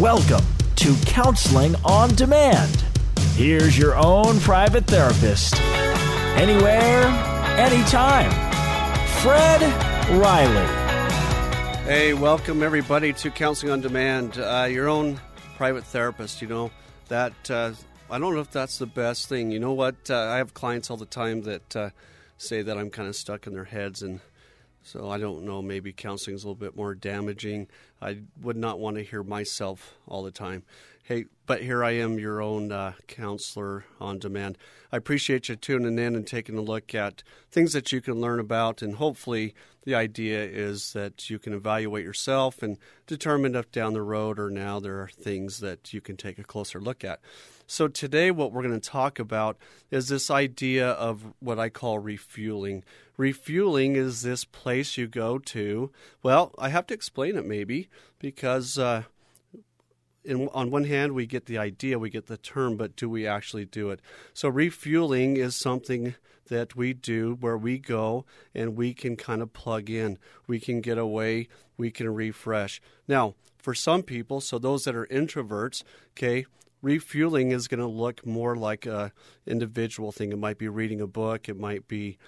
Welcome to Counseling on Demand. Here's your own private therapist. Anywhere, anytime. Fred Riley. Hey, welcome everybody to Counseling on Demand. Uh, your own private therapist, you know, that uh, I don't know if that's the best thing. You know what? Uh, I have clients all the time that uh, say that I'm kind of stuck in their heads, and so I don't know. Maybe counseling is a little bit more damaging. I would not want to hear myself all the time. Hey, but here I am, your own uh, counselor on demand. I appreciate you tuning in and taking a look at things that you can learn about, and hopefully, the idea is that you can evaluate yourself and determine if down the road or now there are things that you can take a closer look at. So, today, what we're going to talk about is this idea of what I call refueling. Refueling is this place you go to. Well, I have to explain it maybe because. Uh, in, on one hand, we get the idea, we get the term, but do we actually do it? So, refueling is something that we do where we go and we can kind of plug in. We can get away, we can refresh. Now, for some people, so those that are introverts, okay, refueling is going to look more like a individual thing. It might be reading a book, it might be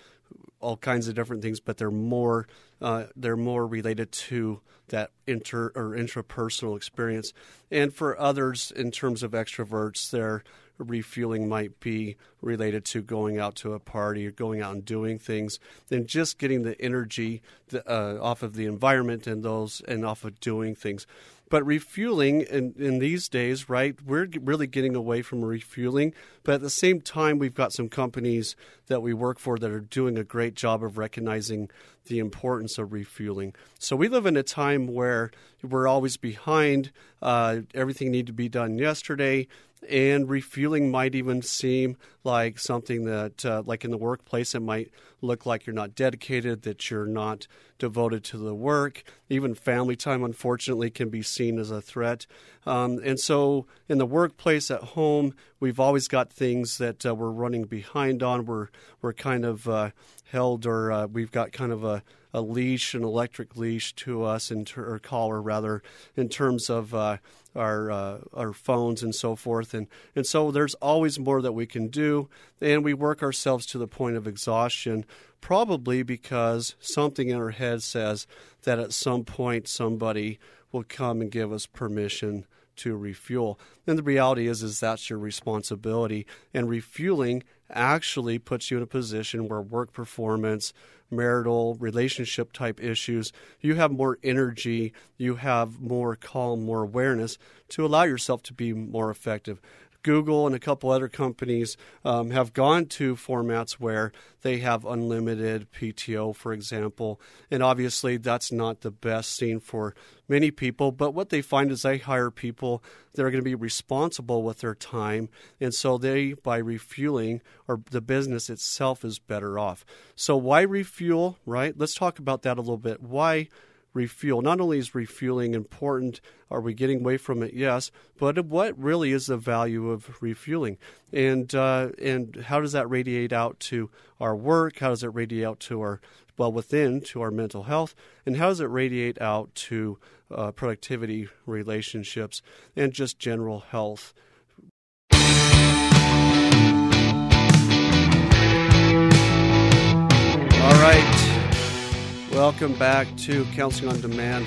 all kinds of different things, but they're more uh, they're more related to that inter or intrapersonal experience. And for others, in terms of extroverts, their refueling might be related to going out to a party or going out and doing things, and just getting the energy uh, off of the environment and those and off of doing things. But refueling in, in these days, right, we're really getting away from refueling. But at the same time, we've got some companies that we work for that are doing a great job of recognizing the importance of refueling. So we live in a time where we're always behind. Uh, everything need to be done yesterday and refueling might even seem like something that uh, like in the workplace it might look like you're not dedicated that you're not devoted to the work even family time unfortunately can be seen as a threat um, and so in the workplace at home we've always got things that uh, we're running behind on we're, we're kind of uh, held or uh, we've got kind of a a leash, an electric leash to us, in ter- or collar rather, in terms of uh, our uh, our phones and so forth. And and so there's always more that we can do, and we work ourselves to the point of exhaustion. Probably because something in our head says that at some point somebody will come and give us permission to refuel. And the reality is is that's your responsibility. And refueling actually puts you in a position where work performance, marital, relationship type issues, you have more energy, you have more calm, more awareness to allow yourself to be more effective. Google and a couple other companies um, have gone to formats where they have unlimited PTO, for example. And obviously, that's not the best scene for many people. But what they find is they hire people that are going to be responsible with their time. And so they, by refueling, or the business itself is better off. So, why refuel, right? Let's talk about that a little bit. Why? Refuel. Not only is refueling important, are we getting away from it? Yes, but what really is the value of refueling, and uh, and how does that radiate out to our work? How does it radiate out to our well within to our mental health, and how does it radiate out to uh, productivity, relationships, and just general health? Welcome back to Counseling on Demand.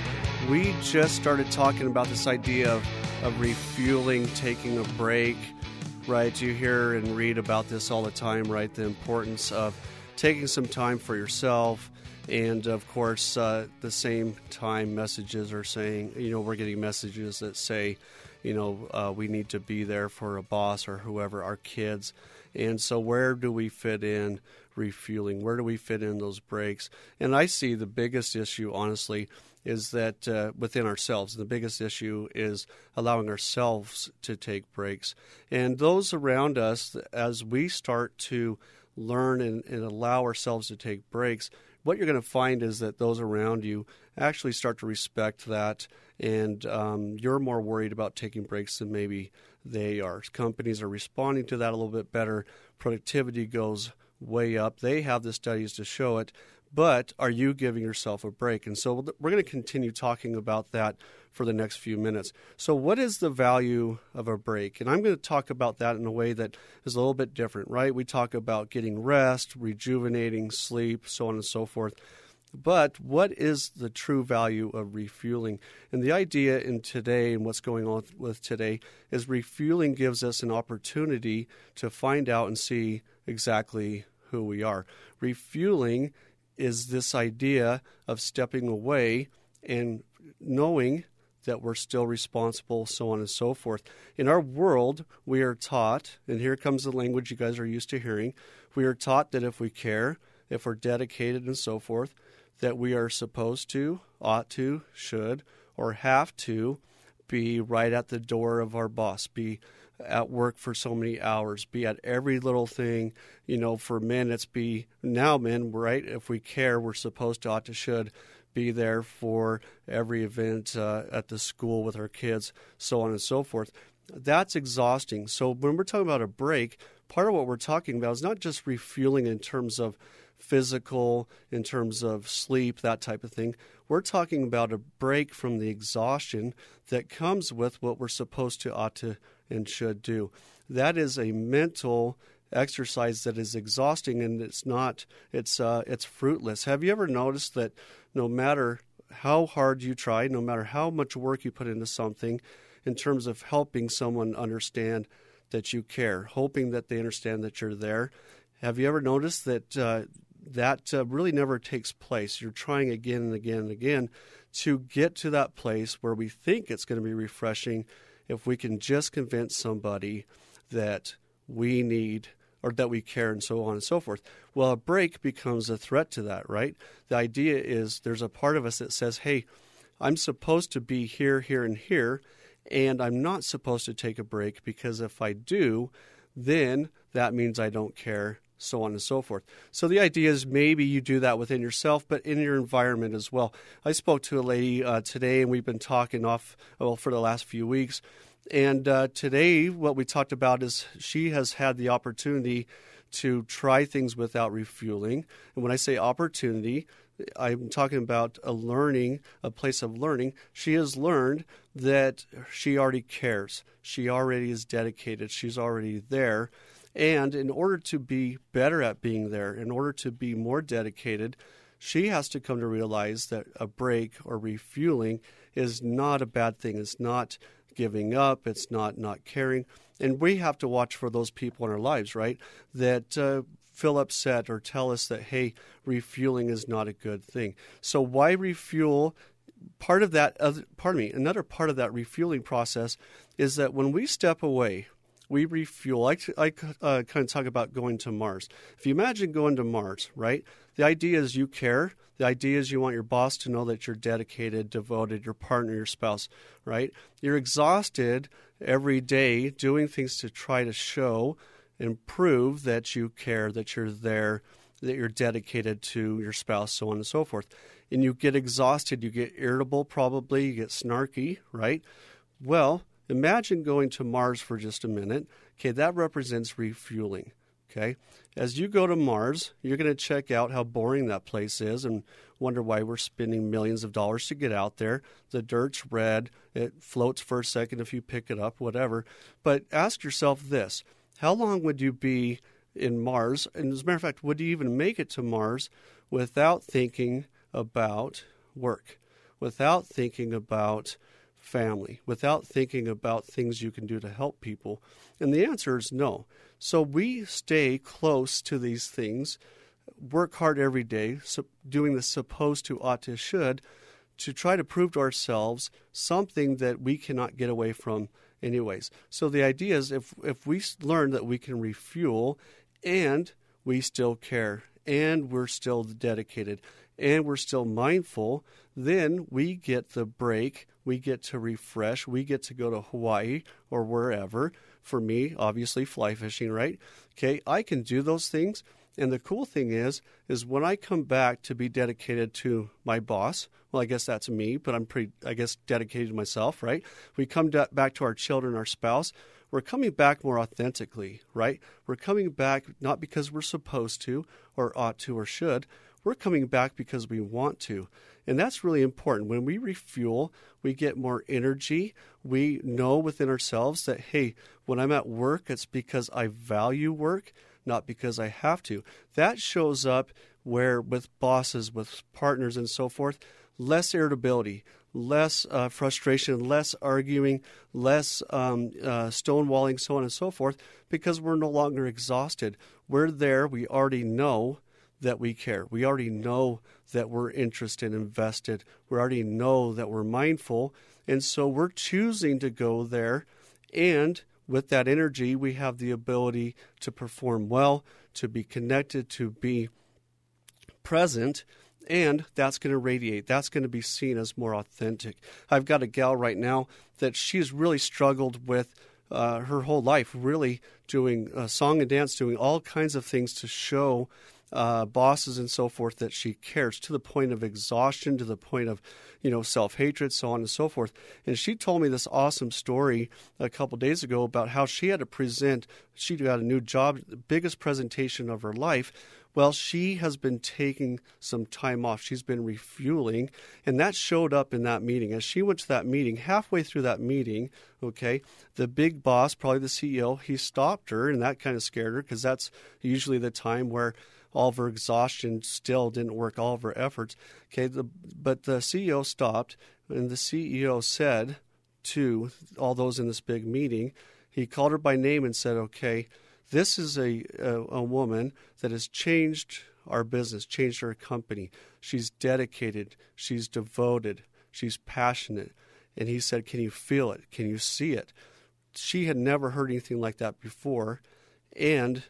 we just started talking about this idea of, of refueling, taking a break, right? You hear and read about this all the time, right? The importance of taking some time for yourself. And of course, uh, the same time messages are saying, you know, we're getting messages that say, you know, uh, we need to be there for a boss or whoever, our kids. And so, where do we fit in refueling? Where do we fit in those breaks? And I see the biggest issue, honestly, is that uh, within ourselves. The biggest issue is allowing ourselves to take breaks. And those around us, as we start to learn and, and allow ourselves to take breaks, what you're going to find is that those around you actually start to respect that, and um, you're more worried about taking breaks than maybe they are. Companies are responding to that a little bit better. Productivity goes way up. They have the studies to show it, but are you giving yourself a break? And so we're going to continue talking about that for the next few minutes. So, what is the value of a break? And I'm going to talk about that in a way that is a little bit different, right? We talk about getting rest, rejuvenating, sleep, so on and so forth. But what is the true value of refueling? And the idea in today and what's going on with today is refueling gives us an opportunity to find out and see exactly who we are. Refueling is this idea of stepping away and knowing that we're still responsible, so on and so forth. In our world, we are taught, and here comes the language you guys are used to hearing, we are taught that if we care, if we're dedicated, and so forth, that we are supposed to, ought to, should, or have to be right at the door of our boss, be at work for so many hours, be at every little thing. You know, for men, it's be now men, right? If we care, we're supposed to, ought to, should be there for every event uh, at the school with our kids, so on and so forth. That's exhausting. So when we're talking about a break, part of what we're talking about is not just refueling in terms of physical, in terms of sleep, that type of thing. We're talking about a break from the exhaustion that comes with what we're supposed to, ought to, and should do. That is a mental exercise that is exhausting and it's not it's uh, it's fruitless. Have you ever noticed that no matter how hard you try, no matter how much work you put into something in terms of helping someone understand that you care, hoping that they understand that you're there, have you ever noticed that uh, that uh, really never takes place? You're trying again and again and again to get to that place where we think it's going to be refreshing if we can just convince somebody that we need or that we care and so on and so forth. Well, a break becomes a threat to that, right? The idea is there's a part of us that says, hey, I'm supposed to be here, here, and here, and I'm not supposed to take a break because if I do, then that means I don't care, so on and so forth. So the idea is maybe you do that within yourself, but in your environment as well. I spoke to a lady uh, today, and we've been talking off well for the last few weeks and uh, today, what we talked about is she has had the opportunity to try things without refueling. And when I say opportunity, I'm talking about a learning, a place of learning. She has learned that she already cares. She already is dedicated. She's already there. And in order to be better at being there, in order to be more dedicated, she has to come to realize that a break or refueling is not a bad thing. It's not giving up, it's not not caring. And we have to watch for those people in our lives, right? That uh, feel upset or tell us that, hey, refueling is not a good thing. So, why refuel? Part of that, other, pardon me, another part of that refueling process is that when we step away, we refuel. I, I uh, kind of talk about going to Mars. If you imagine going to Mars, right? The idea is you care. The idea is you want your boss to know that you're dedicated, devoted, your partner, your spouse, right? You're exhausted every day doing things to try to show and prove that you care, that you're there, that you're dedicated to your spouse, so on and so forth. And you get exhausted, you get irritable, probably, you get snarky, right? Well, imagine going to Mars for just a minute. Okay, that represents refueling. Okay. As you go to Mars, you're going to check out how boring that place is and wonder why we're spending millions of dollars to get out there. The dirt's red, it floats for a second if you pick it up, whatever. But ask yourself this how long would you be in Mars? And as a matter of fact, would you even make it to Mars without thinking about work? without thinking about family, without thinking about things you can do to help people? And the answer is no. So we stay close to these things, work hard every day, so doing the supposed to, ought to, should, to try to prove to ourselves something that we cannot get away from anyways. So the idea is if if we learn that we can refuel and we still care and we're still dedicated and we're still mindful, then we get the break, we get to refresh, we get to go to Hawaii or wherever. For me, obviously fly fishing, right? Okay, I can do those things. And the cool thing is, is when I come back to be dedicated to my boss, well, I guess that's me, but I'm pretty, I guess, dedicated to myself, right? We come back to our children, our spouse, we're coming back more authentically, right? We're coming back not because we're supposed to or ought to or should. We're coming back because we want to. And that's really important. When we refuel, we get more energy. We know within ourselves that, hey, when I'm at work, it's because I value work, not because I have to. That shows up where, with bosses, with partners, and so forth, less irritability, less uh, frustration, less arguing, less um, uh, stonewalling, so on and so forth, because we're no longer exhausted. We're there. We already know that we care. We already know that we're interested, invested. We already know that we're mindful. And so we're choosing to go there. And with that energy, we have the ability to perform well, to be connected, to be present and that's going to radiate. That's going to be seen as more authentic. I've got a gal right now that she's really struggled with uh, her whole life, really doing uh, song and dance, doing all kinds of things to show uh, bosses and so forth that she cares to the point of exhaustion, to the point of, you know, self hatred, so on and so forth. And she told me this awesome story a couple days ago about how she had to present. She got a new job, the biggest presentation of her life well, she has been taking some time off. She's been refueling, and that showed up in that meeting. As she went to that meeting, halfway through that meeting, okay, the big boss, probably the CEO, he stopped her, and that kind of scared her because that's usually the time where all of her exhaustion still didn't work, all of her efforts. Okay, the, but the CEO stopped, and the CEO said to all those in this big meeting, he called her by name and said, okay, this is a, a, a woman that has changed our business, changed our company. She's dedicated, she's devoted, she's passionate. And he said, Can you feel it? Can you see it? She had never heard anything like that before. And,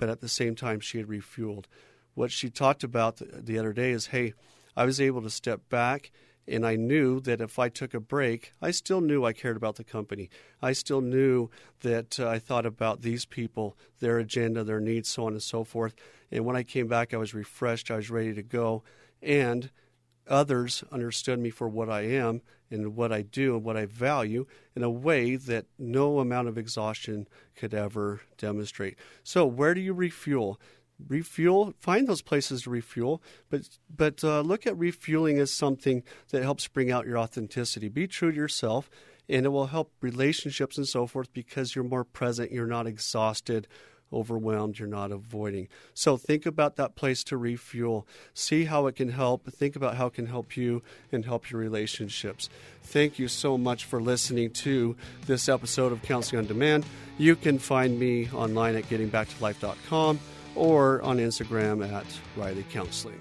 but at the same time, she had refueled. What she talked about the, the other day is hey, I was able to step back and I knew that if I took a break, I still knew I cared about the company. I still knew that uh, I thought about these people, their agenda, their needs, so on and so forth. And when I came back, I was refreshed, I was ready to go. And others understood me for what I am and what I do and what I value in a way that no amount of exhaustion could ever demonstrate. So, where do you refuel? refuel find those places to refuel but but uh, look at refueling as something that helps bring out your authenticity be true to yourself and it will help relationships and so forth because you're more present you're not exhausted overwhelmed you're not avoiding. So think about that place to refuel. See how it can help. Think about how it can help you and help your relationships. Thank you so much for listening to this episode of counseling on demand. You can find me online at gettingbacktolife.com or on Instagram at Riley Counseling.